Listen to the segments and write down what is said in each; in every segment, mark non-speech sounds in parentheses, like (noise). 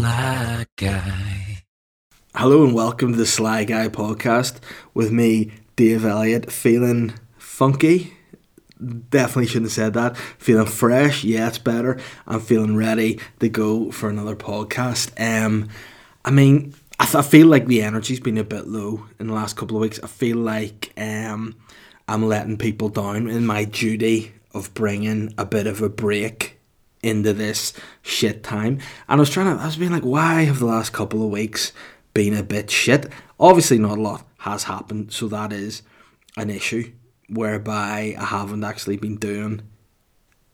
Sly Guy. Hello and welcome to the Sly Guy podcast with me, Dave Elliott, feeling funky. Definitely shouldn't have said that. Feeling fresh, yeah, it's better. I'm feeling ready to go for another podcast. Um, I mean, I, th- I feel like the energy's been a bit low in the last couple of weeks. I feel like um, I'm letting people down in my duty of bringing a bit of a break into this shit time. And I was trying to, I was being like, why have the last couple of weeks been a bit shit? Obviously, not a lot has happened, so that is an issue whereby I haven't actually been doing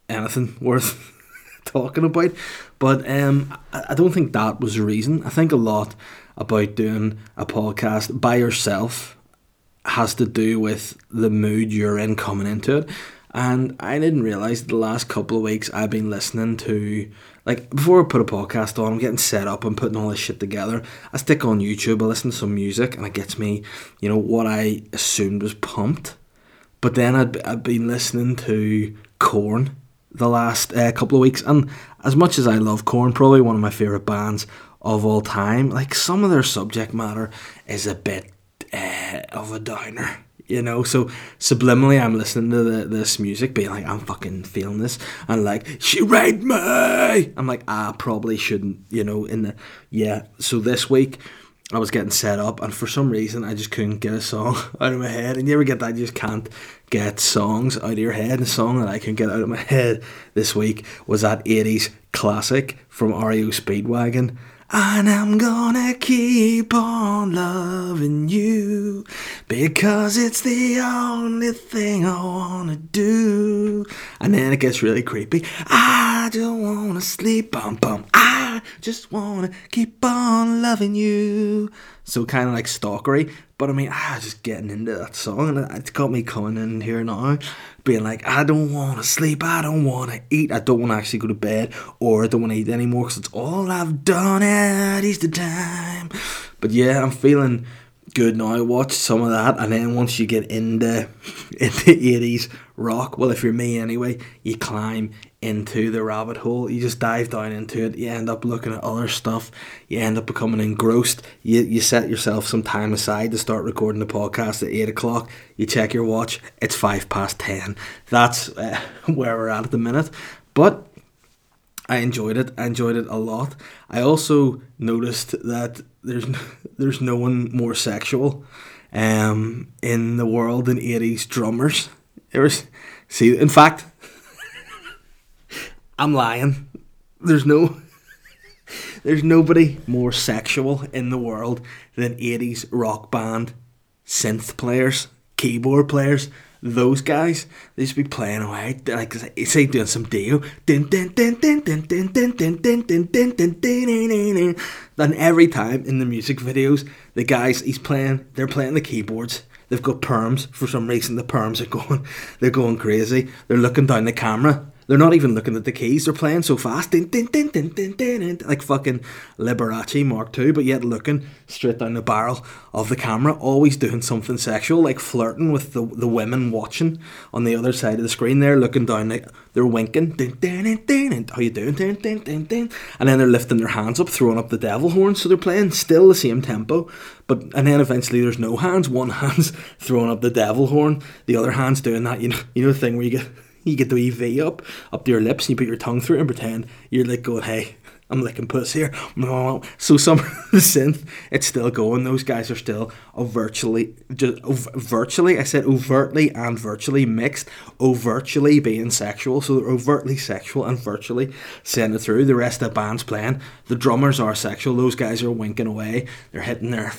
anything (laughs) worth (laughs) talking about. But um, I don't think that was the reason. I think a lot about doing a podcast by yourself has to do with the mood you're in coming into it. And I didn't realize the last couple of weeks I've been listening to, like, before I put a podcast on, I'm getting set up and putting all this shit together. I stick on YouTube, I listen to some music, and it gets me, you know, what I assumed was pumped. But then I'd, I'd been listening to Korn the last uh, couple of weeks, and as much as I love Korn, probably one of my favourite bands of all time, like, some of their subject matter is a bit uh, of a downer you know so subliminally i'm listening to the, this music being like i'm fucking feeling this. And like she raped me! I'm like i probably shouldn't you know in the yeah. So this week i was getting set up and for some reason i just couldn't get a song (laughs) out of my head. And you ever get that? You just can't get songs out of your head. The song that i can get out of my (laughs) head this week was that 80s classic from REO Speedwagon and I'm gonna keep on loving you because it's the only thing I wanna do. And then it gets really creepy. I don't wanna sleep, bum bum. I just wanna keep on loving you. So kind of like stalkery, but I mean, I was just getting into that song, and it's got me coming in here now, being like, I don't want to sleep, I don't want to eat, I don't want to actually go to bed, or I don't want to eat anymore because it's all I've done at Easter time. But yeah, I'm feeling good now. I watched some of that, and then once you get into (laughs) the eighties rock, well, if you're me anyway, you climb into the rabbit hole. You just dive down into it. You end up looking at other stuff. You end up becoming engrossed. You you set yourself some time aside to start recording the podcast at eight o'clock. You check your watch. It's five past ten. That's uh, (laughs) where we're at at the minute. But I enjoyed it. I enjoyed it a lot. I also noticed that there's (laughs) there's no one more sexual um, in the world than 80s drummers. There was, see, in fact, I'm lying. There's no there's nobody more sexual in the world than 80s rock band synth players, keyboard players. Those guys, they just be playing away, like say doing some deal. Then every time in the music videos, the guys he's playing, they're playing the keyboards. They've got perms for some reason. The perms are (laughs) going, they're going crazy. They're looking down the camera. They're not even looking at the keys. They're playing so fast, din, din, din, din, din, din, din, like fucking Liberace Mark II, but yet looking straight down the barrel of the camera, always doing something sexual, like flirting with the the women watching on the other side of the screen. There, looking down, like they're winking, din, din, din, din, din, how you doing, din, din, din, din, and then they're lifting their hands up, throwing up the devil horn. So they're playing still the same tempo, but and then eventually there's no hands. One hand's (laughs) throwing up the devil horn, the other hand's doing that. You know, you know the thing where you get you get the wee V up up to your lips and you put your tongue through it and pretend you're like going, hey, I'm licking puss here. (laughs) So some the synth, it's still going. Those guys are still virtually, just virtually. I said overtly and virtually mixed. Overtly being sexual, so they're overtly sexual and virtually sending it through. The rest of the band's playing. The drummers are sexual. Those guys are winking away. They're hitting their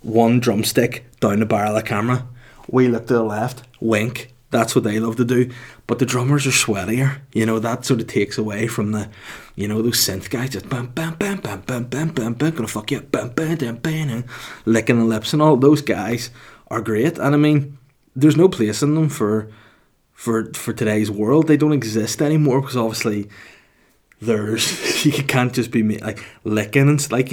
one drumstick down the barrel of the camera. We look to the left, wink, that's what they love to do. But the drummers are sweatier. You know, that sort of takes away from the, you know, those synth guys just bam, bam, bam, bam, bam, bam, bam, bam, gonna fuck you up, bam, bam, bam, bam, licking the lips and all. Those guys are great. And I mean, there's no place in them for, for, for today's world. They don't exist anymore because obviously there's, you can't just be like licking and like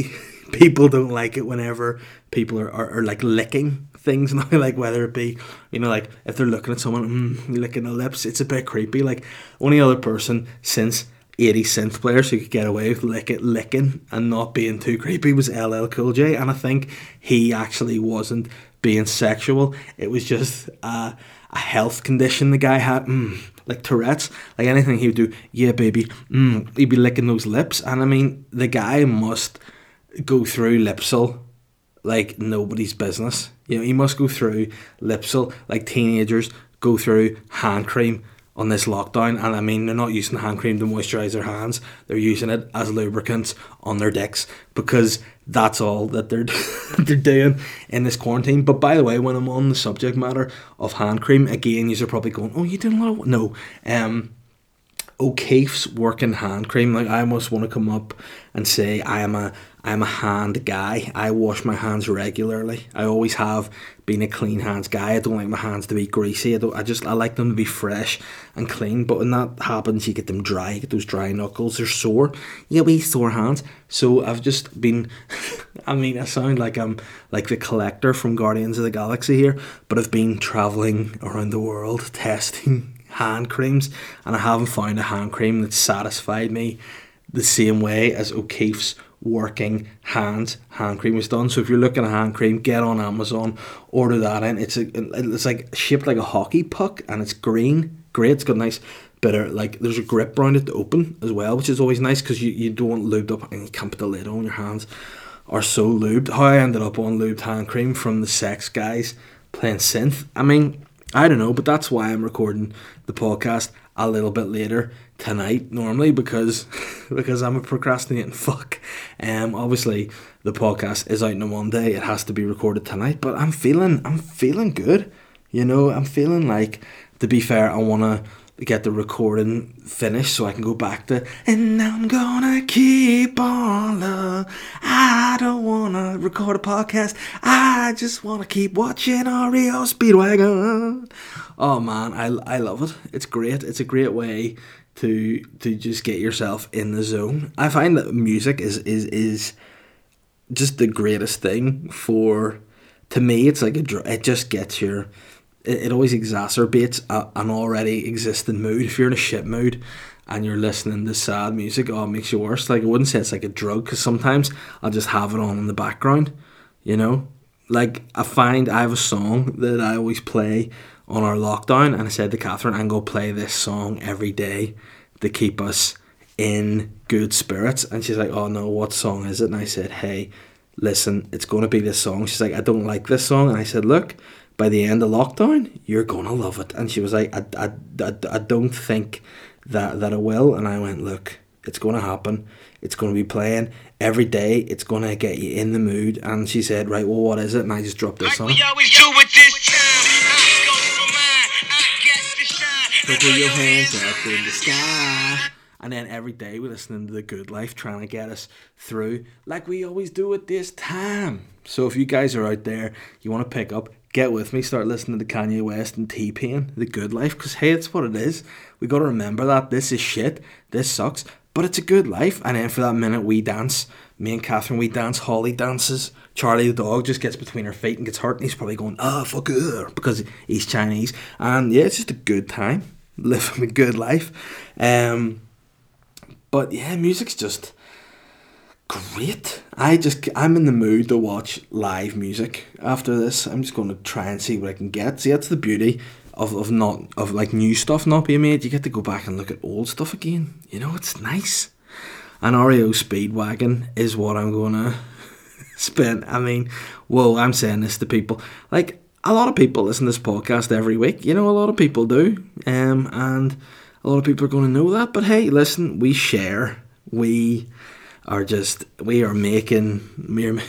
people don't like it whenever people are, are, are like licking things (laughs) now, like whether it be, you know, like if they're looking at someone mm, licking the lips, it's a bit creepy. Like only other person since 80 synth players who could get away with lick it, licking and not being too creepy was LL Cool J, and I think he actually wasn't being sexual. It was just a, a health condition the guy had, mm, like Tourette's, like anything he would do. Yeah, baby, mm, he'd be licking those lips, and I mean, the guy must go through Lypsyl like nobody's business. You know, he must go through Lypsyl like teenagers go through hand cream on this lockdown. And I mean, they're not using hand cream to moisturize their hands; they're using it as lubricants on their dicks because that's all that they're (laughs) they're doing in this quarantine. But by the way, when I'm on the subject matter of hand cream, again, you're probably going, "Oh, you're doing a lot of no." Um, O'Keeffe's working hand cream. Like I almost want to come up and say I am a I am a hand guy. I wash my hands regularly. I always have been a clean hands guy. I don't like my hands to be greasy. I don't. I just I like them to be fresh and clean. But when that happens, you get them dry. You get those dry knuckles. They're sore. Yeah, we sore hands. So I've just been. (laughs) I mean, I sound like I'm like the collector from Guardians of the Galaxy here, but I've been traveling around the world (laughs) testing hand creams, and I haven't found a hand cream that satisfied me the same way as O'Keeffe's working hand hand cream is done. So if you're looking at hand cream, get on Amazon, order that in. It's a, it's like shaped like a hockey puck, and it's green. Great, it's got nice bit of like there's a grip around it to open as well, which is always nice because you, you don't want lubed up and you can't put the lid on your hands are so lubed. How I ended up on lubed hand cream from the sex guys playing synth. I mean, I don't know, but that's why I'm recording the podcast a little bit later tonight normally because (laughs) because I'm a procrastinating fuck. Um obviously the podcast is out in a Monday, it has to be recorded tonight, but I'm feeling I'm feeling good. You know, I'm feeling like to be fair, I wanna get the recording finished so I can go back to and I'm gonna keep on. Record a podcast. I just wanna keep watching REO Speedwagon. Oh man, I, I love it. It's great. It's a great way to to just get yourself in the zone. I find that music is is is just the greatest thing for to me it's like a it just gets your it, it always exacerbates a, an already existing mood. If you're in a shit mood and you're listening to sad music, oh, it makes you worse. Like, I wouldn't say it's like a drug because sometimes I'll just have it on in the background, you know? Like, I find I have a song that I always play on our lockdown, and I said to Catherine, I'm going to play this song every day to keep us in good spirits. And she's like, Oh no, what song is it? And I said, Hey, listen, it's going to be this song. She's like, I don't like this song. And I said, Look, by the end of lockdown, you're gonna love it. And she was like, I, I, I, I don't think that that I will. And I went, look, it's gonna happen. It's gonna be playing every day. It's gonna get you in the mood. And she said, right, well, what is it? And I just dropped this like We always do with this Put your hands up in the sky. And then every day we're listening to The Good Life, trying to get us through like we always do at this time. So if you guys are out there, you want to pick up, get with me, start listening to Kanye West and T Pain, The Good Life, because hey, it's what it is. We got to remember that this is shit, this sucks, but it's a good life. And then for that minute, we dance. Me and Catherine, we dance. Holly dances. Charlie the dog just gets between her feet and gets hurt, and he's probably going, ah, oh, fuck her, because he's Chinese. And yeah, it's just a good time, (laughs) living a good life. Um, but yeah, music's just great. I just I'm in the mood to watch live music after this. I'm just going to try and see what I can get. See, that's the beauty of, of not of like new stuff not being made. You get to go back and look at old stuff again. You know, it's nice. An REO Speedwagon is what I'm gonna (laughs) spend. I mean, whoa, I'm saying this to people. Like a lot of people listen to this podcast every week. You know, a lot of people do, um, and a lot of people are going to know that. But hey, listen, we share. We are just we are making (laughs) we're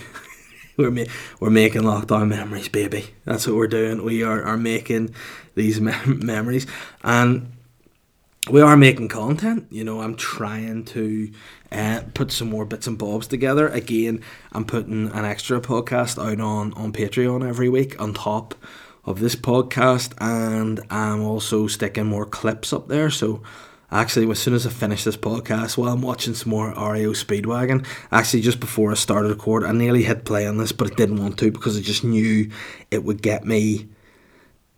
we're, we're making lockdown memories, baby. That's what we're doing. We are, are making these (laughs) memories, and we are making content. You know, I'm trying to uh, put some more bits and bobs together. Again, I'm putting an extra podcast out on on Patreon every week on top of this podcast, and I'm also sticking more clips up there. So Actually, as soon as I finish this podcast, while I'm watching some more REO Speedwagon, actually just before I started record, I nearly hit play on this, but I didn't want to because I just knew it would get me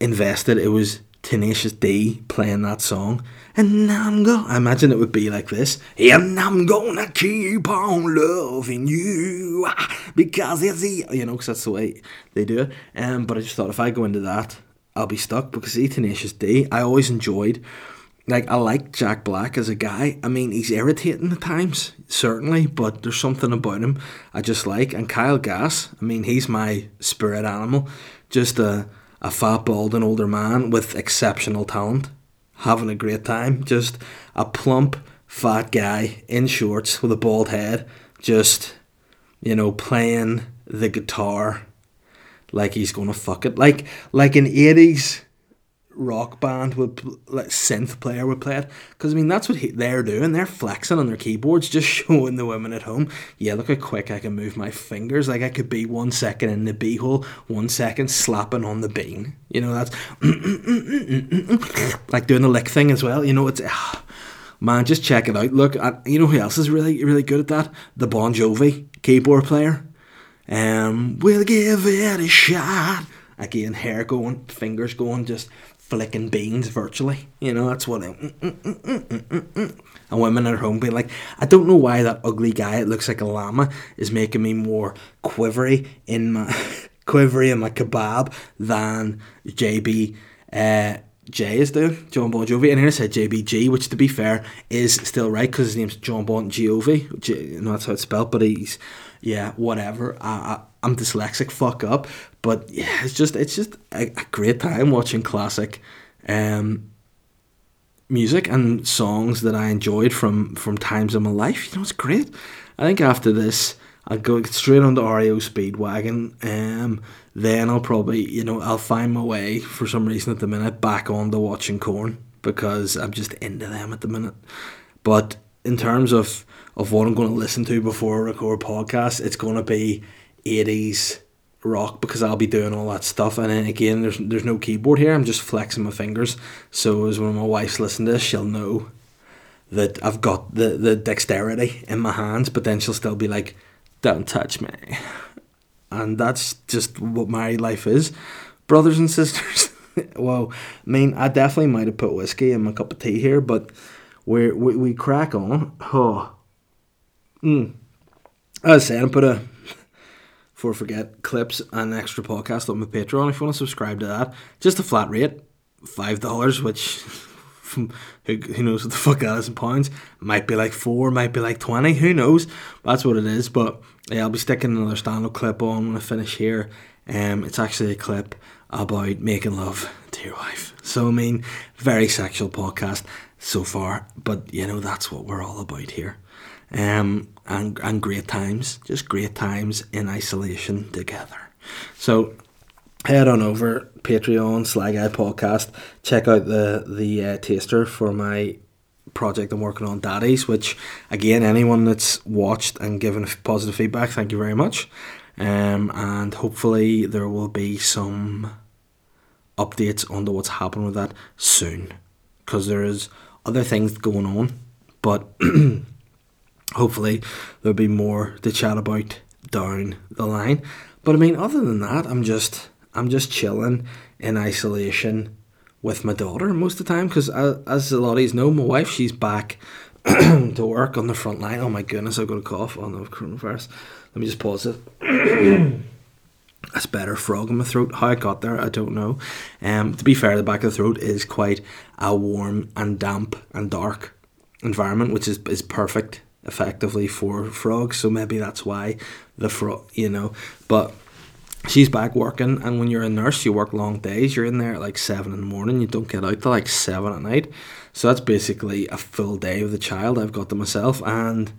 invested. It was Tenacious D playing that song. And I'm going I imagine it would be like this. And I'm gonna keep on loving you because it's the you know, because that's the way they do it. Um, but I just thought if I go into that, I'll be stuck because see Tenacious D, I always enjoyed like I like Jack Black as a guy. I mean, he's irritating at times, certainly, but there's something about him I just like. And Kyle Gass, I mean, he's my spirit animal. Just a a fat, bald, and older man with exceptional talent, having a great time. Just a plump, fat guy in shorts with a bald head, just you know, playing the guitar like he's gonna fuck it, like like an eighties rock band would like synth player would play it. Because I mean that's what he, they're doing. They're flexing on their keyboards just (laughs) showing the women at home. Yeah look how quick I can move my fingers. Like I could be one second in the beehole one second slapping on the bean. You know that's (coughs) like doing the lick thing as well. You know it's ah, man just check it out. Look you know who else is really really good at that? The Bon Jovi keyboard player. Um we'll give it a shot. Again hair going fingers going just flicking beans virtually. You know, that's what it. Mm, mm, mm, and women at home being like, I don't know why that ugly guy that looks like a llama is making me more quivery in my (laughs) quivery in my kebab than JB. Uh, J is doing John Bon Jovi, and here I said JBG, which to be fair is still right because his name's John Bon Jovi. J, know that's how it's spelled, but he's yeah, whatever. I, I I'm dyslexic, fuck up. But yeah, it's just it's just a, a great time watching classic um, music and songs that I enjoyed from from times in my life. You know, it's great. I think after this, I'll go straight on the REO Speedwagon. Um, then I'll probably, you know, I'll find my way for some reason at the minute back on the watching Korn because I'm just into them at the minute. But in terms of of what I'm going to listen to before I record podcast, it's going to be 80s rock because I'll be doing all that stuff. And then again, there's there's no keyboard here. I'm just flexing my fingers. So as when my wife's listening to this, she'll know that I've got the, the dexterity in my hands. But then she'll still be like, "Don't touch me," and that's just what my life is, brothers and sisters. (laughs) well, I mean, I definitely might have put whiskey in my cup of tea here, but we we crack on. Oh, mm. I was saying, I put a for forget clips and extra podcast on my Patreon. If you want to subscribe to that, just a flat rate, five dollars, which (laughs) who, who knows what the fuck that is in pounds. Might be like four, might be like twenty. Who knows? That's what it is. But yeah, I'll be sticking another stand-up clip on when I finish here. Um, it's actually a clip about making love to your wife. So I mean, very sexual podcast so far, but you know that's what we're all about here um, and, and great times, just great times in isolation together. So head on over Patreon Sly Guy Podcast. Check out the the uh, taster for my project I'm working on, Daddies. Which again, anyone that's watched and given positive feedback, thank you very much. Um, and hopefully there will be some updates on what's happening with that soon, because there is other things going on, but. (clears throat) hopefully there'll be more to chat about down the line. But I mean, other than that, I'm just I'm just chilling in isolation with my daughter most of the time because as a lot of you know, my wife she's back (clears throat) to work on the front line. Oh my goodness, I've got a cough on the coronavirus. Let me just pause it. (clears throat) That's better frog in my throat. How I got there, I don't know. Um, to be fair, the back of the throat is quite a warm and damp and dark environment, which is is perfect effectively for frogs. So maybe that's why the frog, you know. But she's back working, and when you're a nurse, you work long days. You're in there at like seven in the morning. You don't get out till like seven at night. So that's basically a full day with the child. I've got to myself, and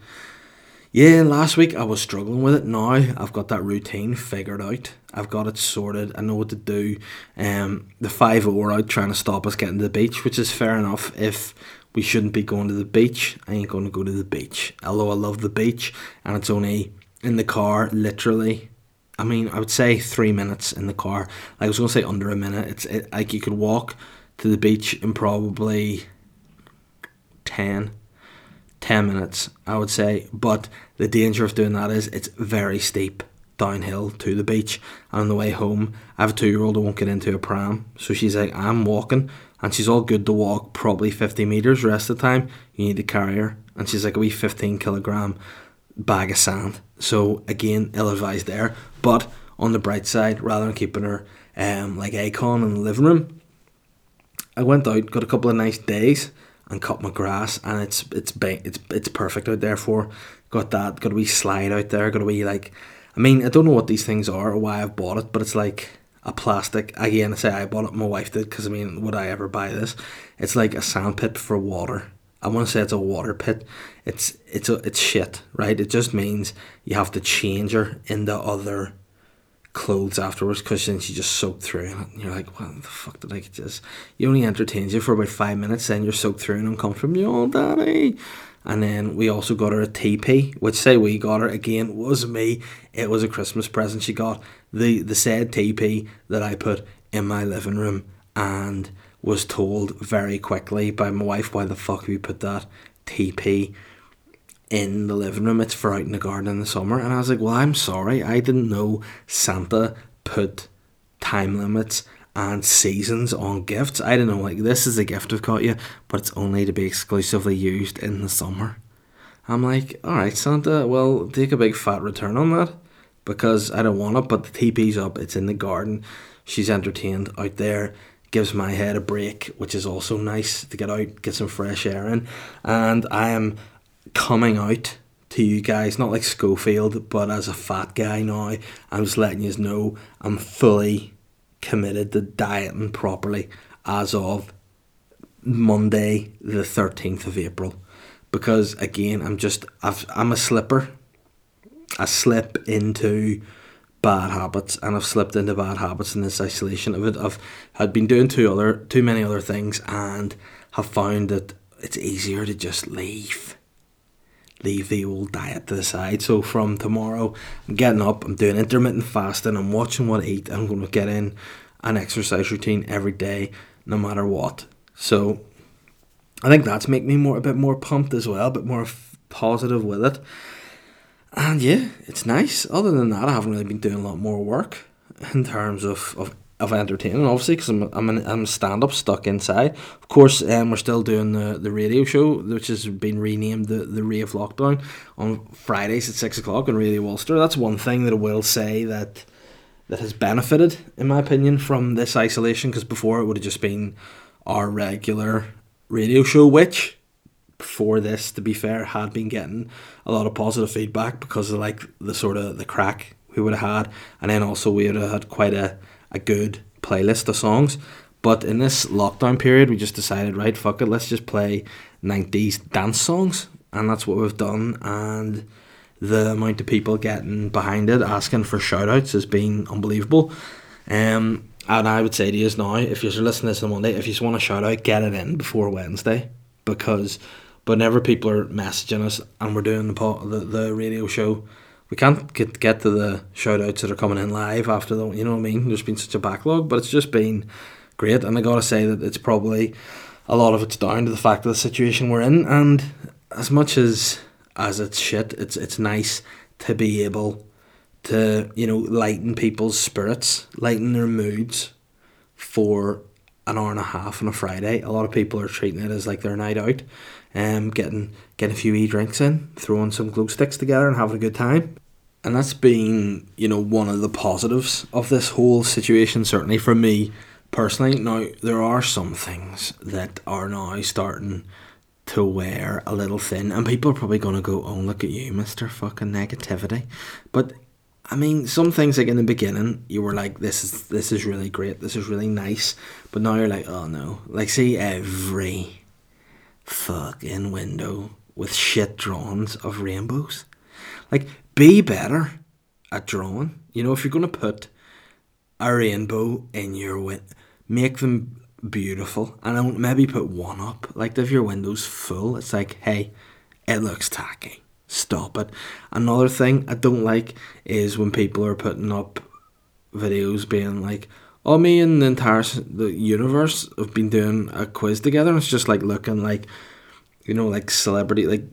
yeah, last week I was struggling with it. Now I've got that routine figured out. I've got it sorted. I know what to do. Um, the five are out trying to stop us getting to the beach, which is fair enough if we shouldn't be going to the beach. I ain't going to go to the beach. Although I love the beach, and it's only in the car, literally. I mean, I would say three minutes in the car. I was going to say under a minute. It's it, like you could walk to the beach in probably 10, 10 minutes, I would say. But the danger of doing that is it's very steep downhill to the beach. And on the way home, I have a two year old who won't get into a pram. So she's like, I'm walking and she's all good to walk probably 50 metres rest of the time. You need to carry her. And she's like a wee 15 kilogram bag of sand. So again ill advised there. But on the bright side rather than keeping her um, like Akon in the living room I went out got a couple of nice days and cut my grass. And it's it's it's it's perfect out there for got that got a wee slide out there got a wee like I mean I don't know what these things are or why I've bought it but it's like a plastic. Again, I say I bought it. My wife did because I mean, would I ever buy this? It's like a sand pit for water. I want to say it's a water pit. It's it's a, it's shit, right? It just means you have to change her into other clothes afterwards because then she just soaked through. And you're like, what the fuck did I just? You only entertains you for about five minutes, then you're soaked through and uncomfortable. you Oh, daddy. And then we also got her a TP, which say we got her again was me. It was a Christmas present she got. The the said TP that I put in my living room and was told very quickly by my wife why the fuck we put that TP in the living room. It's for out in the garden in the summer. And I was like, Well, I'm sorry, I didn't know Santa put time limits and seasons on gifts. I don't know, like this is a gift I've got you, but it's only to be exclusively used in the summer. I'm like, alright, Santa, well, take a big fat return on that because I don't want it, but the TP's up, it's in the garden. She's entertained out there, gives my head a break, which is also nice to get out, get some fresh air in. And I am coming out to you guys, not like Schofield, but as a fat guy now. I'm just letting you know I'm fully committed to dieting properly as of Monday, the 13th of April. Because again, I'm just, I've, I'm a slipper. I slip into bad habits and I've slipped into bad habits in this isolation of it. I've had been doing too other too many other things and have found that it's easier to just leave. Leave the old diet to the side. So from tomorrow I'm getting up, I'm doing intermittent fasting, I'm watching what I eat, I'm gonna get in an exercise routine every day, no matter what. So I think that's make me more a bit more pumped as well, a bit more f- positive with it. And yeah, it's nice. Other than that, I haven't really been doing a lot more work in terms of, of, of entertaining, obviously, because I'm, I'm, I'm stand up stuck inside. Of course, um, we're still doing the, the radio show, which has been renamed the, the Rave Lockdown on Fridays at 6 o'clock on Radio Ulster. That's one thing that I will say that that has benefited, in my opinion, from this isolation, because before it would have just been our regular radio show, which before this, to be fair, had been getting a lot of positive feedback because of like the sort of the crack we would have had, and then also we would have had quite a, a good playlist of songs. But in this lockdown period, we just decided, right, fuck it, let's just play 90s dance songs, and that's what we've done. And the amount of people getting behind it, asking for shout outs, has been unbelievable. Um, and I would say to you now, if you're listening to this on Monday, if you just want a shout out, get it in before Wednesday because whenever people are messaging us and we're doing the, the, the radio show, we can't get get to the shout outs that are coming in live after the you know what I mean. There's been such a backlog, but it's just been great, and I gotta say that it's probably a lot of it's down to the fact of the situation we're in, and as much as as it's shit, it's it's nice to be able to you know lighten people's spirits, lighten their moods for an hour and a half on a Friday. A lot of people are treating it as like their night out, um, getting getting a few e drinks in, throwing some glue sticks together, and having a good time. And that's been you know one of the positives of this whole situation. Certainly for me personally. Now there are some things that are now starting to wear a little thin, and people are probably going to go, "Oh, look at you, Mister Fucking Negativity," but I mean, some things like in the beginning, you were like, "This is this is really great, this is really nice," but now you're like, "Oh no!" Like, see every fucking window with shit drawings of rainbows. Like, be better at drawing. You know, if you're gonna put a rainbow in your win, make them beautiful, and don't maybe put one up. Like, if your window's full, it's like, hey, it looks tacky stop it. Another thing I don't like is when people are putting up videos being like, "Oh, me and the entire the universe have been doing a quiz together," and it's just like looking like, you know, like celebrity, like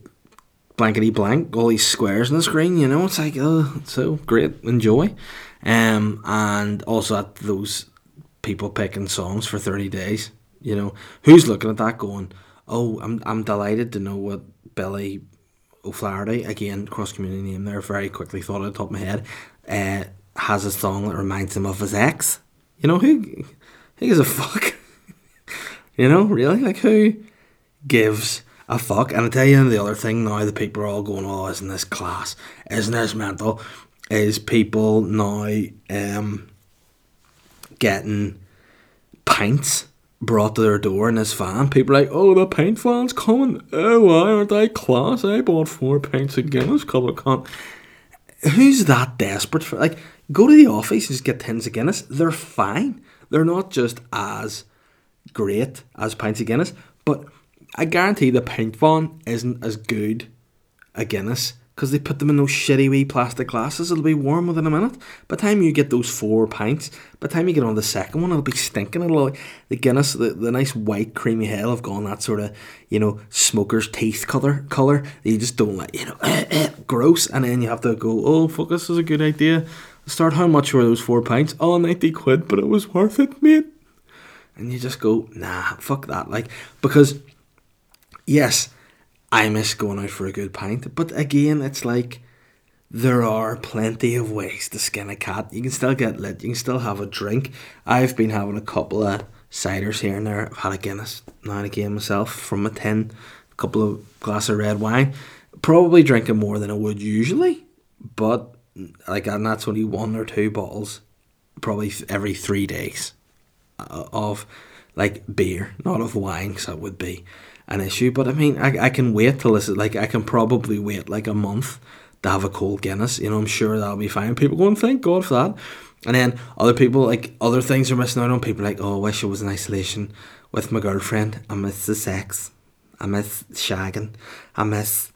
blankety blank, all these squares on the screen. You know, it's like, oh, so great, enjoy. Um, and also at those people picking songs for thirty days. You know, who's looking at that going, oh, I'm, I'm delighted to know what Billy O'Flaherty, again, cross community name there, very quickly thought at the top of my head, uh, has a song that reminds him of his ex. You know, who, who gives a fuck? (laughs) you know, really? Like, who gives a fuck? And I tell you the other thing now, the people are all going, oh, isn't this class? Isn't this mental? Is people now um, getting pints brought to their door in this van. People are like, oh, the paint van's coming. Oh, why aren't they class? I bought four pints of Guinness, couple of con. Who's that desperate for? Like, go to the office and just get tins of Guinness. They're fine. They're not just as great as pints of Guinness, but I guarantee the pint van isn't as good a Guinness because they put them in those shitty wee plastic glasses. It'll be warm within a minute. By the time you get those four pints, by the time you get on the second one, it'll be stinking. It'll the Guinness, the, the nice white creamy hell have gone that sort of you know smoker's teeth color color you just don't like. You know, (clears throat) gross. And then you have to go, oh fuck, this is a good idea. Start. How much were those four pints? Oh, 90 quid, but it was worth it, mate. And you just go, nah, fuck that. Like because yes I miss going out for a good pint. But again, it's like there are plenty of ways to skin a cat. You can still get lit, you can still have a drink. I've been having a couple of ciders here and there. I've had a Guinness now and again myself from a tin, a couple of glass of red wine. Probably drinking more than I would usually, but like and that's only one or two bottles, probably every three days, uh, of like beer, not of wine, because that would be an issue. But I mean, I, I can wait till this. Like I can probably wait like a month to have a cold Guinness. You know, I'm sure that'll be fine. People going, oh, thank God for that. And then other people like other things are missing out on. People like, oh, I wish I was in isolation with my girlfriend. I miss the sex. I miss shagging. I miss.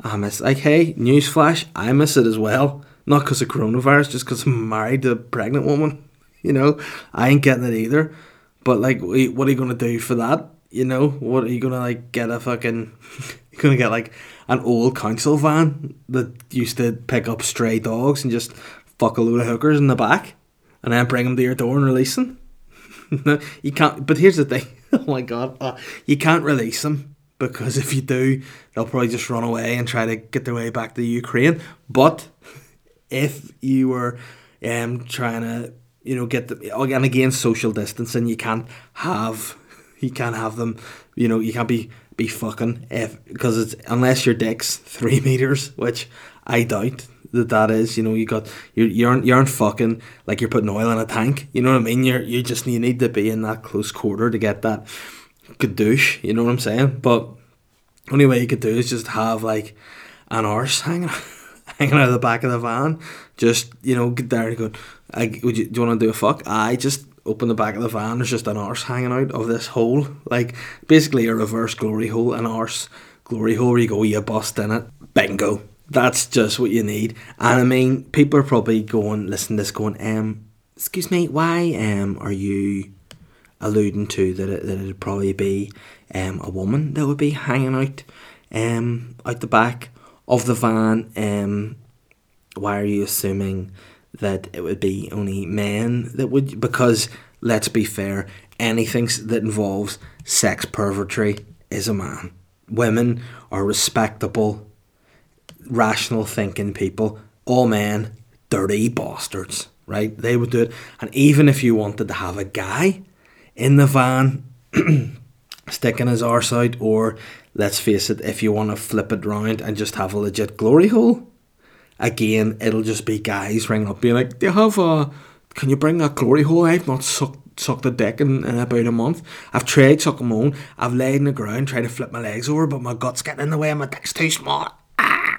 I miss like hey, newsflash, I miss it as well. Not because of coronavirus, just because I'm married to a pregnant woman. (laughs) You know, I ain't getting it either. But like, what are you gonna do for that? You know, what are you gonna like get a fucking? (laughs) You're gonna get like an old council van that used to pick up stray dogs and just fuck a load of hookers in the back, and then bring them to your door and release them. (laughs) you can't. But here's the thing. (laughs) oh my god, uh, you can't release them because if you do, they'll probably just run away and try to get their way back to Ukraine. But if you were um trying to you know get the again again social distancing, you can't have you can't have them. You know, you can't be be fucking if because it's unless your dick's three (laughs) meters, which I doubt that that is. You know, you got you you aren't you aren't fucking like you're putting oil in a tank. You know what I mean? You're you just you need to be in that close quarter to get that douche. You know what I'm saying? But only way you could do is just have like an arse hanging (laughs) hanging out of the back of the van. Just you know, get there and go. I, would you do you want to do a fuck? I just open the back of the van, there's just an arse hanging out of this hole. Like basically a reverse glory hole, an arse glory hole you go, you bust in it. Bingo. That's just what you need. And I mean, people are probably going, listen to this going, um, excuse me, why um are you alluding to that it, that it'd probably be um a woman that would be hanging out um out the back of the van? Um why are you assuming that it would be only men that would because let's be fair anything that involves sex pervertry is a man. Women are respectable rational thinking people. All men dirty bastards right? They would do it. And even if you wanted to have a guy in the van (clears throat) sticking his arse out or let's face it if you want to flip it round and just have a legit glory hole again, it'll just be guys ringing up being like, "Do you have a? Can you bring that glory hole? I've not sucked sucked a dick in, in about a month. I've tried sucking my own. I've laid in the ground tried to flip my legs over, but my gut's getting in the way and my dick's too small. Ah!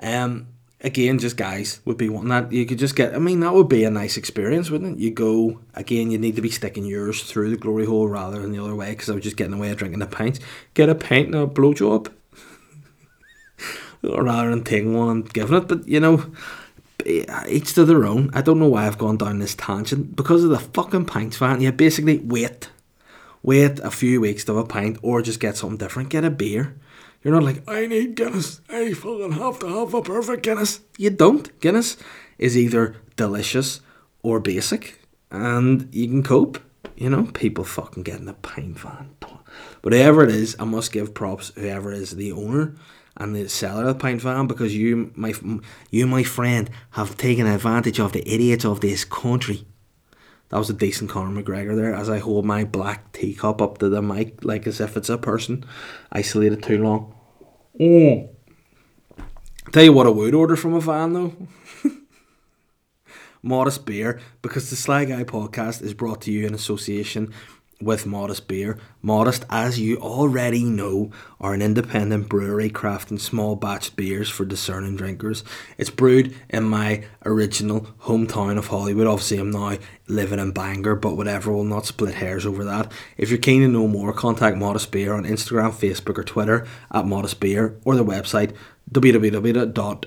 Um, again, just guys would be wanting that. You could just get. I mean, that would be a nice experience, wouldn't it? You go again. You need to be sticking yours through the glory hole rather than the other way, because I was just getting away drinking a pint. Get a pint and a blowjob rather than taking one and giving it. But you know, each to their own. I don't know why I've gone down this tangent because of the fucking pints van. Yeah, basically wait, wait a few weeks to have a pint, or just get something different. Get a beer. You're not like I need Guinness. I fucking have to have a perfect Guinness. You don't. Guinness is either delicious or basic, and you can cope. You know, people fucking getting a pint van. But whoever it is, I must give props. Whoever is the owner and the seller of the pint van, because you, my, you, my friend, have taken advantage of the idiots of this country. That was a decent Conor McGregor there, as I hold my black teacup up to the mic, like as if it's a person isolated too long. Oh. Tell you what I would order from a van though. (laughs) Modest Beer, because the Sly Guy podcast is brought to you in association with Modest Beer. Modest, as you already know, are an independent brewery crafting small batch beers for discerning drinkers. It's brewed in my original hometown of Holywood. Obviously, I'm now living in Bangor, but whatever, we'll not split hairs over that. If you're keen to know more, contact Modest Beer on Instagram, Facebook, or Twitter at Modest Beer or their website www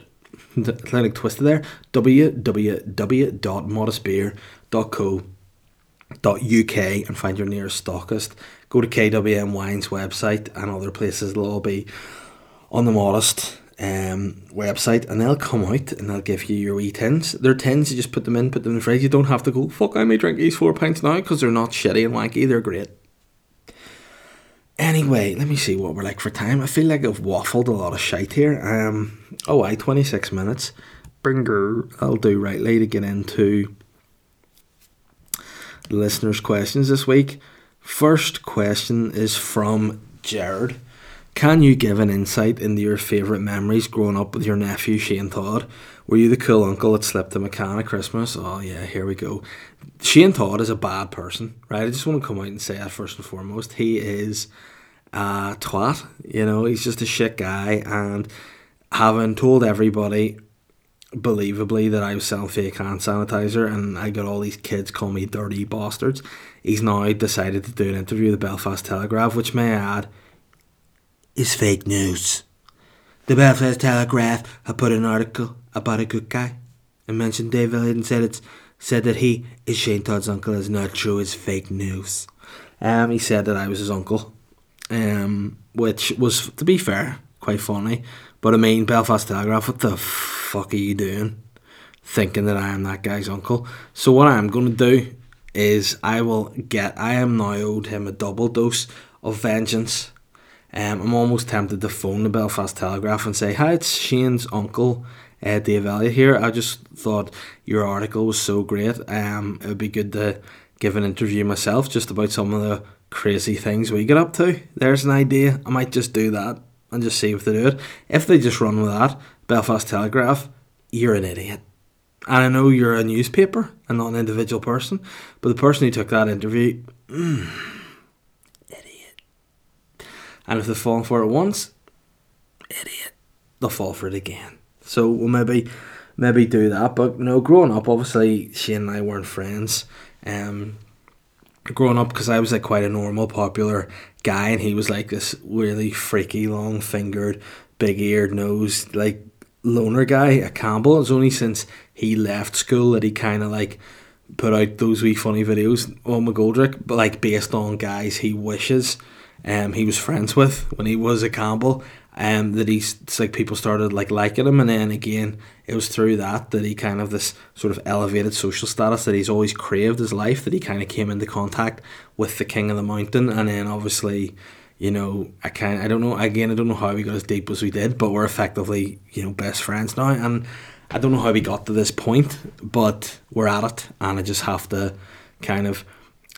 Atlantic (laughs) twisted there www.modestbeer.co.uk and find your nearest stockist. Go to KWM Wine's website and other places. They'll all be on the Modest um, website and they'll come out and they'll give you your wee tins. They're tins, you just put them in, put them in the fridge. You don't have to go, fuck, I may drink these four pints now because they're not shitty and wanky, they're great. Anyway, let me see what we're like for time. I feel like I've waffled a lot of shite here. Um, oh, I 26 minutes. Bringer, I'll do rightly to get into listeners' questions this week. First question is from Jared. Can you give an insight into your favourite memories growing up with your nephew Shane Todd? Were you the cool uncle that slipped a McCann at Christmas? Oh yeah, here we go. Shane Todd is a bad person, right? I just want to come out and say that first and foremost. He is a twat, you know, he's just a shit guy and having told everybody believably that I was selling fake hand sanitizer and I got all these kids call me dirty bastards. He's now decided to do an interview with the Belfast Telegraph, which may I add is fake news. The Belfast Telegraph have put an article about a good guy and mentioned Dave Elliott and said it's said that he is Shane Todd's uncle is not true, it's fake news. Um, he said that I was his uncle, um, which was, to be fair, quite funny. But I mean, Belfast Telegraph, what the fuck are you doing? Thinking that I am that guy's uncle. So what I'm going to do is I will get, I am now owed him a double dose of vengeance. Um, I'm almost tempted to phone the Belfast Telegraph and say, hi, it's Shane's uncle uh, Dave Elliott here. I just thought your article was so great. Um, it would be good to give an interview myself just about some of the crazy things we get up to. There's an idea. I might just do that and just see if they do it. If they just run with that, Belfast Telegraph, you're an idiot. And I know you're a newspaper and not an individual person, but the person who took that interview, mm, idiot. And if they've fallen for it once, idiot, they'll fall for it again. So we'll maybe maybe do that. But know, growing up, obviously Shane and I weren't friends. Um, growing up, because I was like quite a normal, popular guy, and he was like this really freaky, long fingered, big eared nose, like loner guy at Campbell. It's only since he left school that he kind of like put out those wee funny videos on McGoldrick, but like based on guys he wishes um he was friends with when he was at Campbell um, that he's it's like people started like liking him, and then again, it was through that that he kind of this sort of elevated social status that he's always craved his life. That he kind of came into contact with the king of the mountain, and then obviously, you know, I kind I don't know again, I don't know how we got as deep as we did, but we're effectively you know best friends now, and I don't know how we got to this point, but we're at it, and I just have to kind of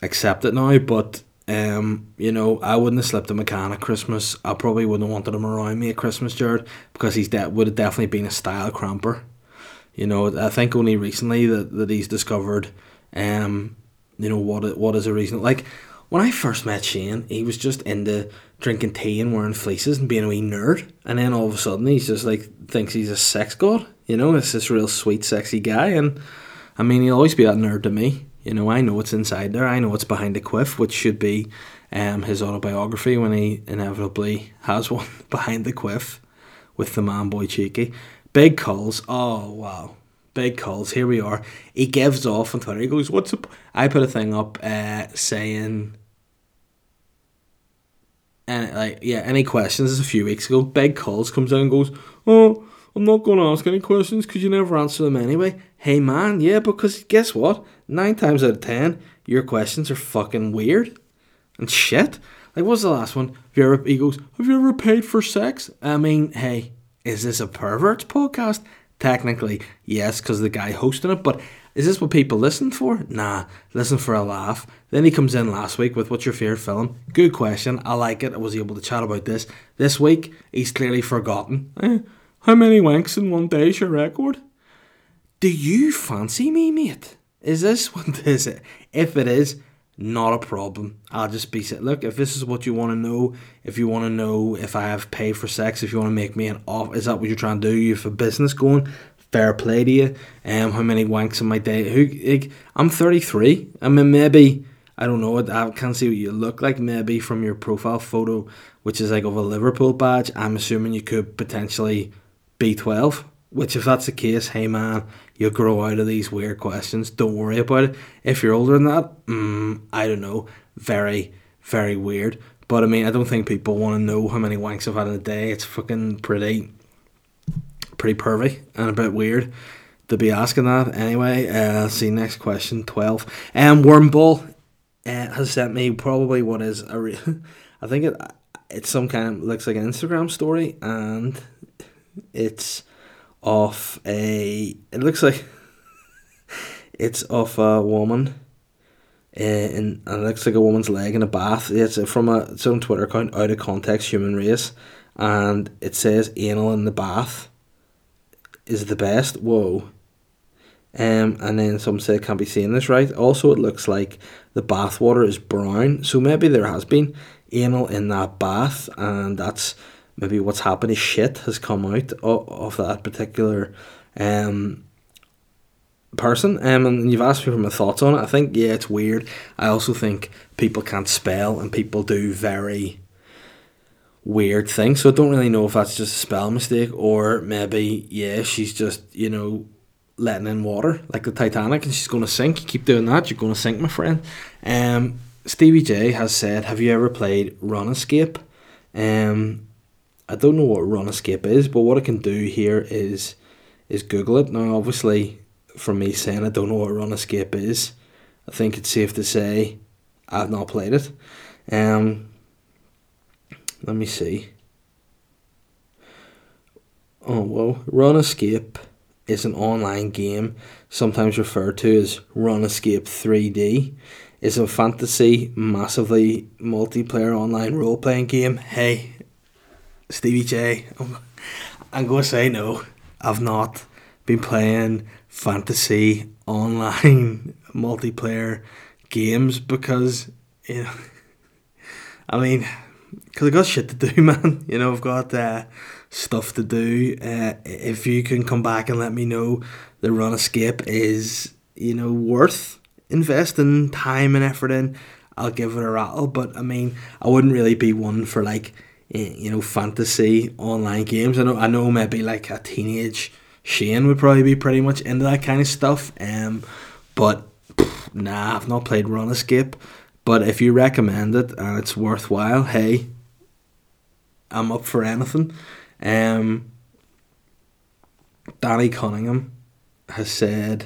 accept it now, but um, you know, I wouldn't have slipped a McCann at Christmas. I probably wouldn't have wanted him around me at Christmas, Jared, because he's de- would have definitely been a style cramper. You know, I think only recently that, that he's discovered, um, you know, what what is a reason. Like, when I first met Shane, he was just into drinking tea and wearing fleeces and being a wee nerd. And then all of a sudden, he's just like, thinks he's a sex god. You know, it's this real sweet, sexy guy. And I mean, he'll always be that nerd to me. You know, I know what's inside there. I know what's behind the quiff, which should be um, his autobiography when he inevitably has (laughs) one behind the quiff with the man boy cheeky. Big calls. Oh wow. Big calls. Here we are. He gives off on Twitter. He goes, "What's up?" I put a thing up uh, saying, and like yeah, any questions? This is a few weeks ago. Big calls comes out and goes, "Oh, I'm not going to ask any questions because you never answer them anyway." Hey man, yeah, because guess what? nine times out of ten, your questions are fucking weird and shit. Like, what's the last one? Have you ever, he goes, Have you ever paid for sex? I mean, hey, is this a perverts podcast? Technically, yes, because the guy hosting it, but is this what people listen for? Nah, listen for a laugh. Then he comes in last week with what's your favourite film? Good question. I like it. I was able to chat about this. This week, he's clearly forgotten. Eh, how many wanks in one day is your record? Do you fancy me, mate? Is this (laughs) what is? If it is, not a problem. I'll just be said, look, if this is what you want to know, if you want to know if I have paid for sex, if you want to make me an off, is that what you're trying to do? You have a business going? fair play to you. Um, how many wanks in my day? Who? Like, I'm 33. I mean, maybe I don't know. I can't see what you look like. Maybe from your profile photo, which is like of a Liverpool badge. I'm assuming you could potentially be 12. Which, if that's the case, hey man, you'll grow out of these weird questions. Don't worry about it. If you're older than that, mm, I don't know. Very, very weird. But I mean, I don't think people want to know how many wanks I've had in a day. It's fucking pretty pretty pervy and a bit weird to be asking that. Anyway, uh, see next question twelve. Um, Wormball uh, has sent me probably what is a (laughs) I think it it's some kind of looks like an Instagram story and it's off a it looks like (laughs) it's off a woman. Uh, and, and it looks like a woman's leg in a bath. It's from a its own Twitter account, out of context, human race, and it says anal in the bath is the best. Whoa. Um, and then some say can't be seeing this right. Also, it looks like the bath water is brown, so maybe there has been anal in that bath, and that's maybe what's happened. Is shit has come out of, of that particular um person. Um, and you've asked me for my thoughts on it. I think yeah, it's weird. I also think people can't spell, and people do very weird things. So I don't really know if that's just a spell mistake or maybe yeah she's just you know letting in water like the Titanic and she's going to sink. You keep doing that, you're going to sink, my friend. Um, Stevie J has said, "Have you ever played RuneScape?" Um, I don't know what RuneScape is, but what I can do here is is Google it. Now, obviously, from me saying I don't know what RuneScape is, I think it's safe to say I've not played it. Um, let me see. Oh, well, RuneScape is an online game, sometimes referred to as RuneScape 3D. It's a fantasy, massively multiplayer online role playing game. Hey, Stevie J, I'm, I'm going to say no. I've not been playing fantasy online (laughs) multiplayer games because, you know, (laughs) I mean, because I've got shit to do, (laughs) man. You know, I've got uh, stuff to do. Uh, if you can come back and let me know the RuneScape is, you know, worth investing time and effort in, I'll give it a rattle. But I mean, I wouldn't really be one for like, you know, fantasy online games. I know, I know, maybe like a teenage Shane would probably be pretty much into that kind of stuff. Um, but pff, nah, I've not played RuneScape. But if you recommend it and it's worthwhile, hey, I'm up for anything. Um, Danny Cunningham has said,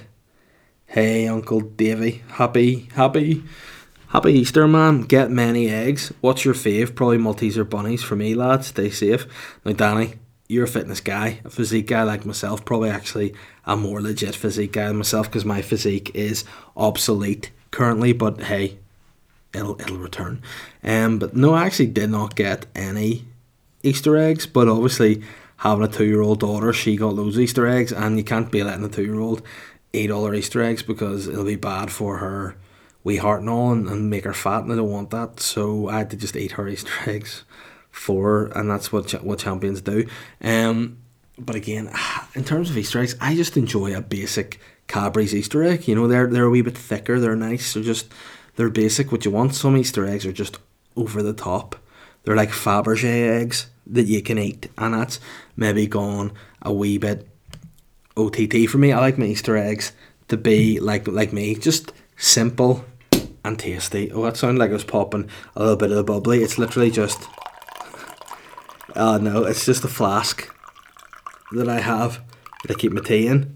"Hey, Uncle Davy, happy, happy, happy Easter, man. Get many eggs. What's your fave? Probably Maltese or bunnies for me, lads. Stay safe." Now, Danny, you're a fitness guy, a physique guy like myself. Probably actually a more legit physique guy than myself because my physique is obsolete currently. But hey, it'll it'll return. Um, but no, I actually did not get any Easter eggs, but obviously having a two year old daughter, she got those Easter eggs, and you can't be letting a two year old eat all her Easter eggs because it'll be bad for her wee heart and all and, make her fat, and I don't want that. So I had to just eat her Easter (laughs) eggs for and that's what what champions do. Um, but again, (sighs) in terms of Easter eggs, I just enjoy a basic Cadbury's Easter egg. You know, they're they're a wee bit thicker, they're nice, they're just they're basic. What you want, some Easter eggs are just over the top. They're like Fabergé eggs that you can eat, and that's maybe gone a wee bit OTT for me. I like my Easter eggs to be like like me, just simple and tasty. Oh, that sounded like I was popping a little bit of the bubbly. It's literally just. Oh no, it's just a flask that I have that I keep my tea in.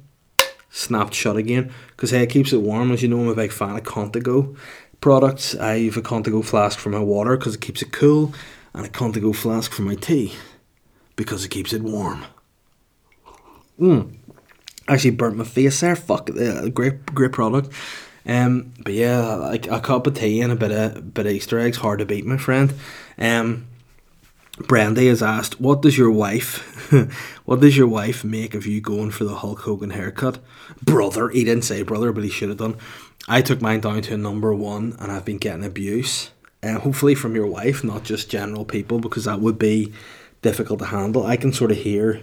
Snapped shut again because hey, it keeps it warm. As you know, I'm a big fan of Contigo. products. I have a Contigo flask for my water because it keeps it cool, and a Contigo flask for my tea because it keeps it warm. Mm. Actually burnt my face there. Fuck, uh, great, great product. Um, but yeah, like a cup of tea and a bit of bit of Easter eggs, hard to beat, my friend. Um, Brandy has asked, "What does your wife, (laughs) what does your wife make of you going for the Hulk Hogan haircut, brother?" He didn't say brother, but he should have done. I took mine down to a number one, and I've been getting abuse, and uh, hopefully from your wife, not just general people, because that would be difficult to handle. I can sort of hear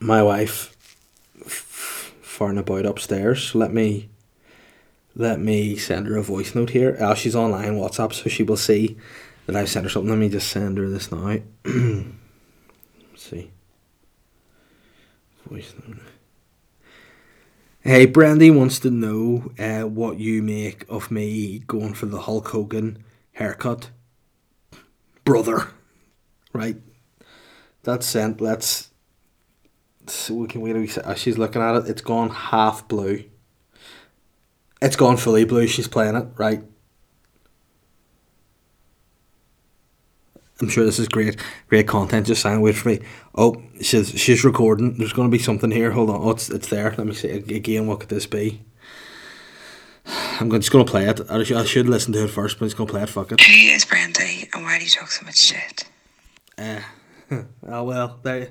my wife farting about upstairs. Let me let me send her a voice note here. Uh, she's online WhatsApp, so she will see that I've sent her something. Let me just send her this now. (clears throat) see. Voice note. Hey, Brandy wants to know uh, what you make of me going for the Hulk Hogan haircut. Brother. Right? That's sent. Let's. So we can wait. Uh, she's looking at it. It's gone half blue. It's gone fully blue. She's playing it. Right? I'm sure this is great, great content. Just sign wait for me. Oh, she's she's recording. There's going to be something here. Hold on. Oh, it's, it's there. Let me see again. What could this be? I'm just going to play it. I should, I should listen to it first, but I'm just to play it. Fuck it. Who is Brandy, and why do you talk so much shit? Uh, (laughs) oh well, there.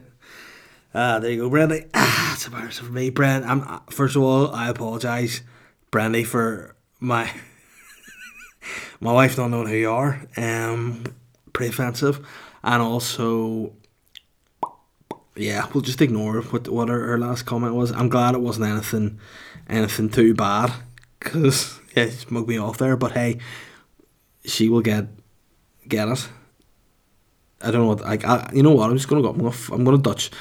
Ah, there you go, Brandy. (coughs) Ah, it's embarrassing for me, Brand. I'm uh, first of all, I apologise, Brandy, for my (laughs) my wife not knowing who you are. Um, pretty offensive, and also, yeah, we'll just ignore what what her, her last comment was. I'm glad it wasn't anything anything too bad, cause yeah, it smoked me off there. But hey, she will get get it. I don't know what like I, you know what I'm just gonna go I'm gonna, I'm gonna Dutch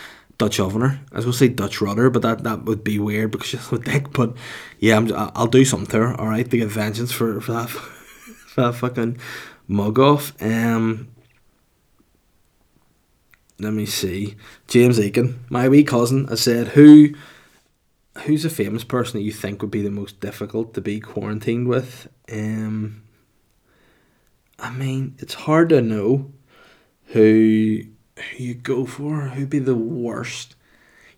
Dutch ovener. I was gonna say Dutch rudder, but that, that would be weird because she's a dick. But yeah, I'm, I'll do something to her. All right, to get vengeance for for that (laughs) for that fucking mug off. Um, let me see. James Aiken, my wee cousin, I said who who's a famous person that you think would be the most difficult to be quarantined with? Um, I mean, it's hard to know who who you go for. Who'd be the worst?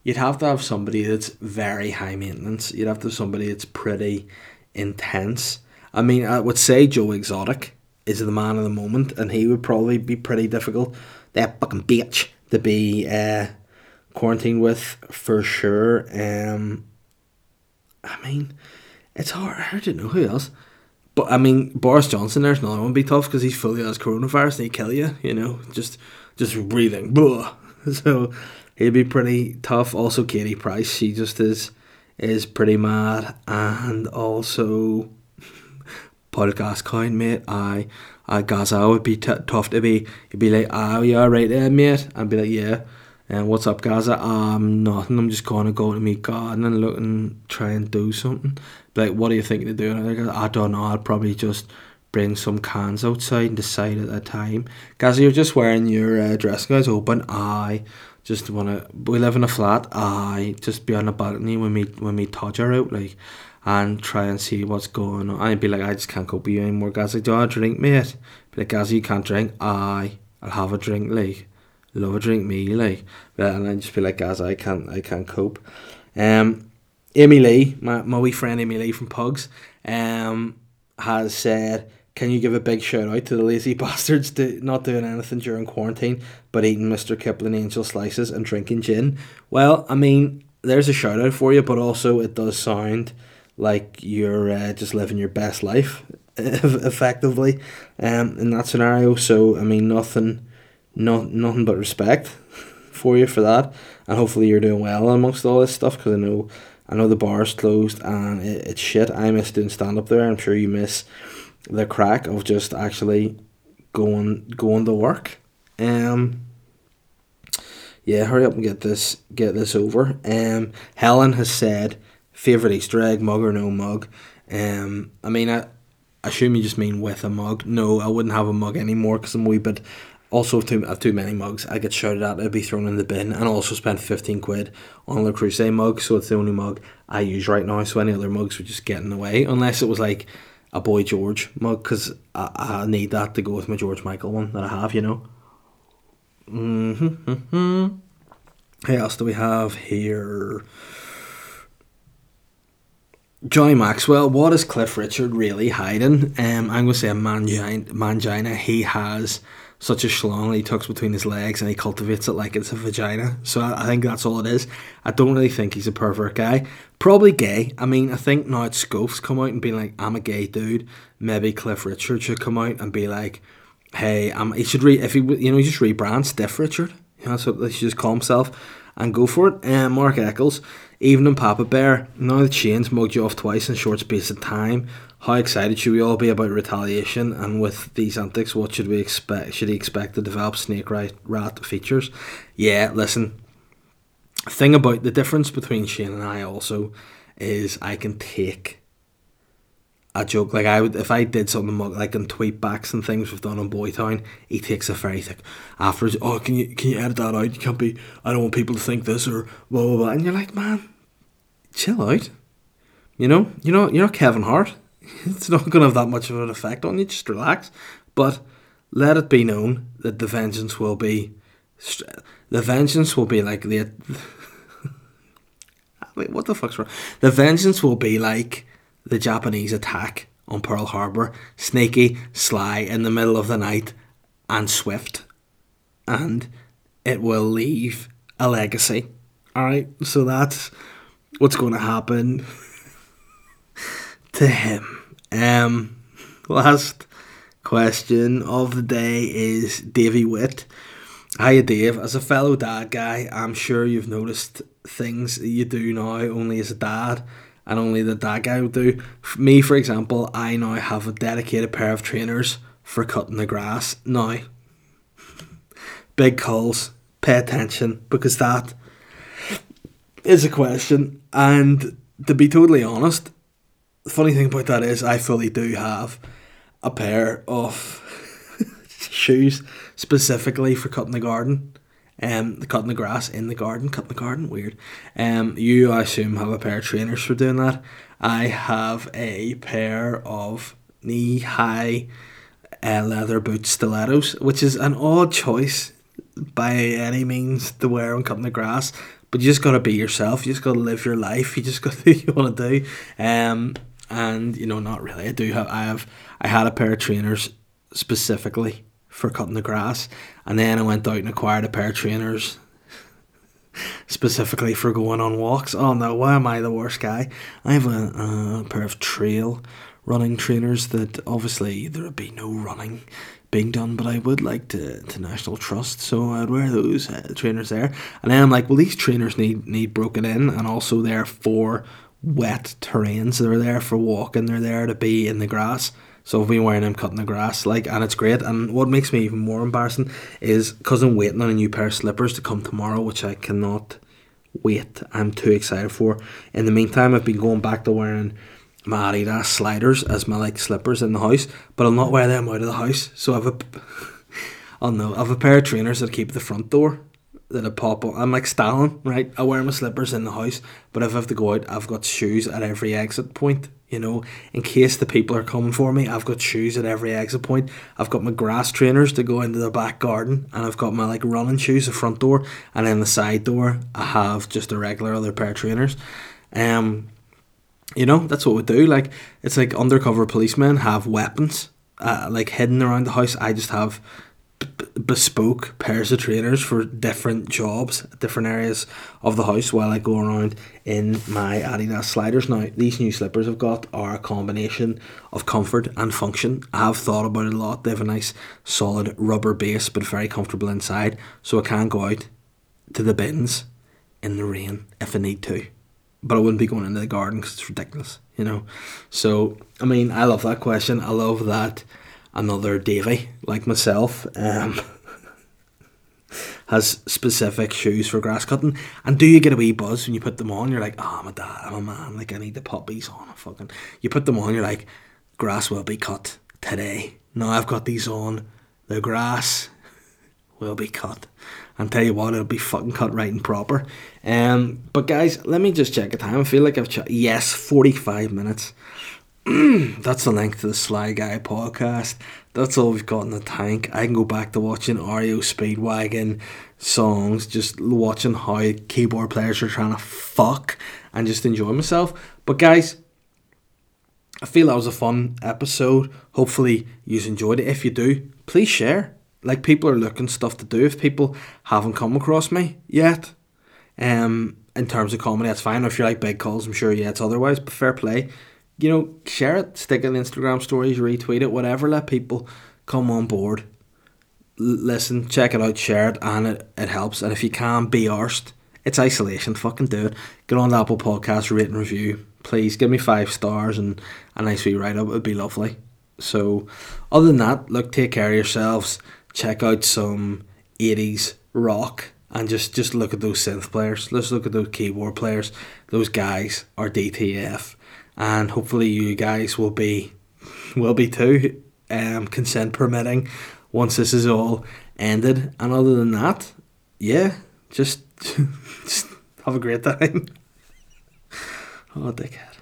You'd have to have somebody that's very high maintenance. You'd have to have somebody that's pretty intense. I mean, I would say Joe Exotic is the man of the moment, and he would probably be pretty difficult. That fucking bitch to be uh, quarantined with for sure. Um, I mean, it's hard. I don't know who else. But I mean, Boris Johnson, there's another one be tough because he's fully has coronavirus and he kill you. You know, just just breathing. Blah. (laughs) So he'd be pretty tough. Also, Katie Price, she just is is pretty mad, and also (laughs) podcast kind mate. I I Gazza would be t- tough to be. He'd be like, "Ah, oh, yeah, right there, mate." I'd be like, "Yeah." And what's up, Gazza? I'm nothing. I'm just gonna go to meet garden and look and try and do something. Like, what are you thinking of doing? I don't know. I'd probably just bring some cans outside and decide at that time. Gazza, you're just wearing your uh, dressing open. I just wanna. We live in a flat. I just be on the balcony when we when we touch her out like and try and see what's going on. I'd be like, I just can't cope with you anymore. Like, do I drink, mate? Be like, guys, you can't drink. I, I'll have a drink, like, love a drink, me, like, and I'd just be like, guys, I can't, I can't cope. Um, Amy Lee, my, my wee friend Amy Lee from Pugs, um, has said, can you give a big shout out to the lazy (laughs) bastards to not doing anything during quarantine but eating Mr. Kipling angel slices and drinking gin? Well, I mean, there's a shout out for you, but also it does sound like you're uh, just living your best life (laughs) effectively um, in that scenario. So I mean, nothing, not nothing but respect (laughs) for you for that, and hopefully you're doing well amongst all this stuff because I know I know the bar's closed and it, it's shit. I miss doing stand up there. I'm sure you miss the crack of just actually going going to work. Um. Yeah, hurry up and get this get this over. Um, Helen has said favorite Easter egg, mug or no mug. Um, I mean, I, assume you just mean with a mug. No, I wouldn't have a mug anymore because I'm wee bit. Also, too, have too many mugs. I get shouted at. I'd be thrown in the bin, and also spent fifteen quid on Le Creuset mug. So it's the only mug I use right now. So any other mugs would just get in the way, unless it was like a Boy George mug because I, I need that to go with my George Michael one that I have, you know. Mm-hmm. hmm. Who else do we have here? Johnny Maxwell, what is Cliff Richard really hiding? Um, I'm going to say a mangina. He has such a schlong he tucks between his legs and he cultivates it like it's a vagina. So I, I think that's all it is. I don't really think he's a pervert guy. Probably gay. I mean, I think now it's Schofe's come out and be like, I'm a gay dude. Maybe Cliff Richard should come out and be like, hey, um, he should re if he you know he just rebrand Stiff Richard. You know, that's what should just call himself and go for it. And um, Mark Eccles, Evening Papa Bear. Now that Shane's mugged you off twice in short space of time, how excited should we all be about retaliation? And with these antics, what should we expect? Should he expect to develop snake rat, features? Yeah, listen. Thing about the difference between Shane and I also is I can take a joke. Like I would, if I did something like in tweet backs and things we've done on Boytown, he takes a very thick afterwards. Oh, can you can you edit that out? You can't be. I don't want people to think this or blah blah blah. And you're like, man, chill out. You know, you know, you're not Kevin Hart. It's not gonna have that much of an effect on you. Just relax. But let it be known that the vengeance will be, the vengeance will be like the. (laughs) Wait, what the fuck's wrong? The vengeance will be like the Japanese attack on Pearl Harbor, sneaky, sly, in the middle of the night, and swift. And it will leave a legacy. Alright, so that's what's going to happen (laughs) to him. Um, last question of the day is Davy Witt. Hiya, Dave. As a fellow dad guy, I'm sure you've noticed things that you do now only as a dad and only the dad guy would do. For me, for example, I now have a dedicated pair of trainers for cutting the grass. Now, big calls, pay attention because that is a question. And to be totally honest, the funny thing about that is I fully do have a pair of (laughs) shoes specifically for cutting the garden um, cutting the grass in the garden, cutting the garden, weird. Um, you, I assume, have a pair of trainers for doing that. I have a pair of knee high uh, leather boot stilettos, which is an odd choice by any means to wear when cutting the grass. But you just gotta be yourself. You just gotta live your life. You just gotta do what you want to do. Um, and you know, not really. I do have. I have. I had a pair of trainers specifically for cutting the grass, and then I went out and acquired a pair of trainers specifically for going on walks. Oh no, why am I the worst guy? I have a, a pair of trail running trainers that obviously there would be no running being done, but I would like to, to National Trust, so I'd wear those uh, trainers there. And then I'm like, well, these trainers need need broken in, and also they're for wet terrains. They're there for walking. They're there to be in the grass. So I've been wearing them cutting the grass, like, and it's great. And what makes me even more embarrassing is because I'm waiting on a new pair of slippers to come tomorrow, which I cannot wait. I'm too excited for. In the meantime, I've been going back to wearing my Adidas sliders as my like slippers in the house, but I'll not wear them out of the house. So I've a, (laughs) oh no, I've a pair of trainers that keep the front door that I pop on. I'm like Stalin, right? I wear my slippers in the house, but if I have to go out, I've got shoes at every exit point you know, in case the people are coming for me, I've got shoes at every exit point. I've got my grass trainers to go into the back garden, and I've got my like running shoes, the front door, and then the side door, I have just a regular other pair of trainers. Um, you know, that's what we do. Like it's like undercover policemen have weapons, uh, like hidden around the house. I just have bespoke pairs of trainers for different jobs, different areas of the house while I go around in my Adidas sliders. Now, these new slippers I've got are a combination of comfort and function. I have thought about it a lot. They have a nice solid rubber base but very comfortable inside, so I can go out to the bins in the rain if I need to. But I wouldn't be going into the garden because it's ridiculous, you know. So, I mean, I love that question. I love that another Davy like myself um, has specific shoes for grass cutting. And do you get a wee buzz when you put them on? You're like, oh, I'm a dad, I'm a man, like I need the puppies on. Fucking, you put them on, you're like, grass will be cut today. Now I've got these on. The grass will be cut. And tell you what, it'll be fucking cut right and proper. Um, but guys, let me just check the time. I feel like I've ch- yes, forty five minutes. (clears throat) that's the length of the Sly Guy podcast. That's all we've got in the tank. I can go back to watching REO Speedwagon songs, just watching how keyboard players are trying to fuck and just enjoy myself. But guys, I feel that was a fun episode. Hopefully you enjoyed it. If you do, please share. Like people are looking stuff to do. If people haven't come across me yet, um, in terms of comedy, that's fine. If you like big calls, I'm sure yeah, it's otherwise. But fair play you know, share it, stick it in Instagram stories, retweet it, whatever. Let people come on board. L- listen, check it out, share it, and it, it helps. And if you can, be arsed. It's isolation. Fucking do it. Get on the Apple Podcast, rate and review. Please give me five stars and a nice wee write up. It'd be lovely. So, other than that, look, take care of yourselves. Check out some 80s rock and just, just look at those synth players. Let's look at those keyboard players. Those guys are DTF and hopefully you guys will be will be too, um, consent permitting, once this is all ended. And other than that, yeah, just (laughs) just have a great time. (laughs) oh, dickhead.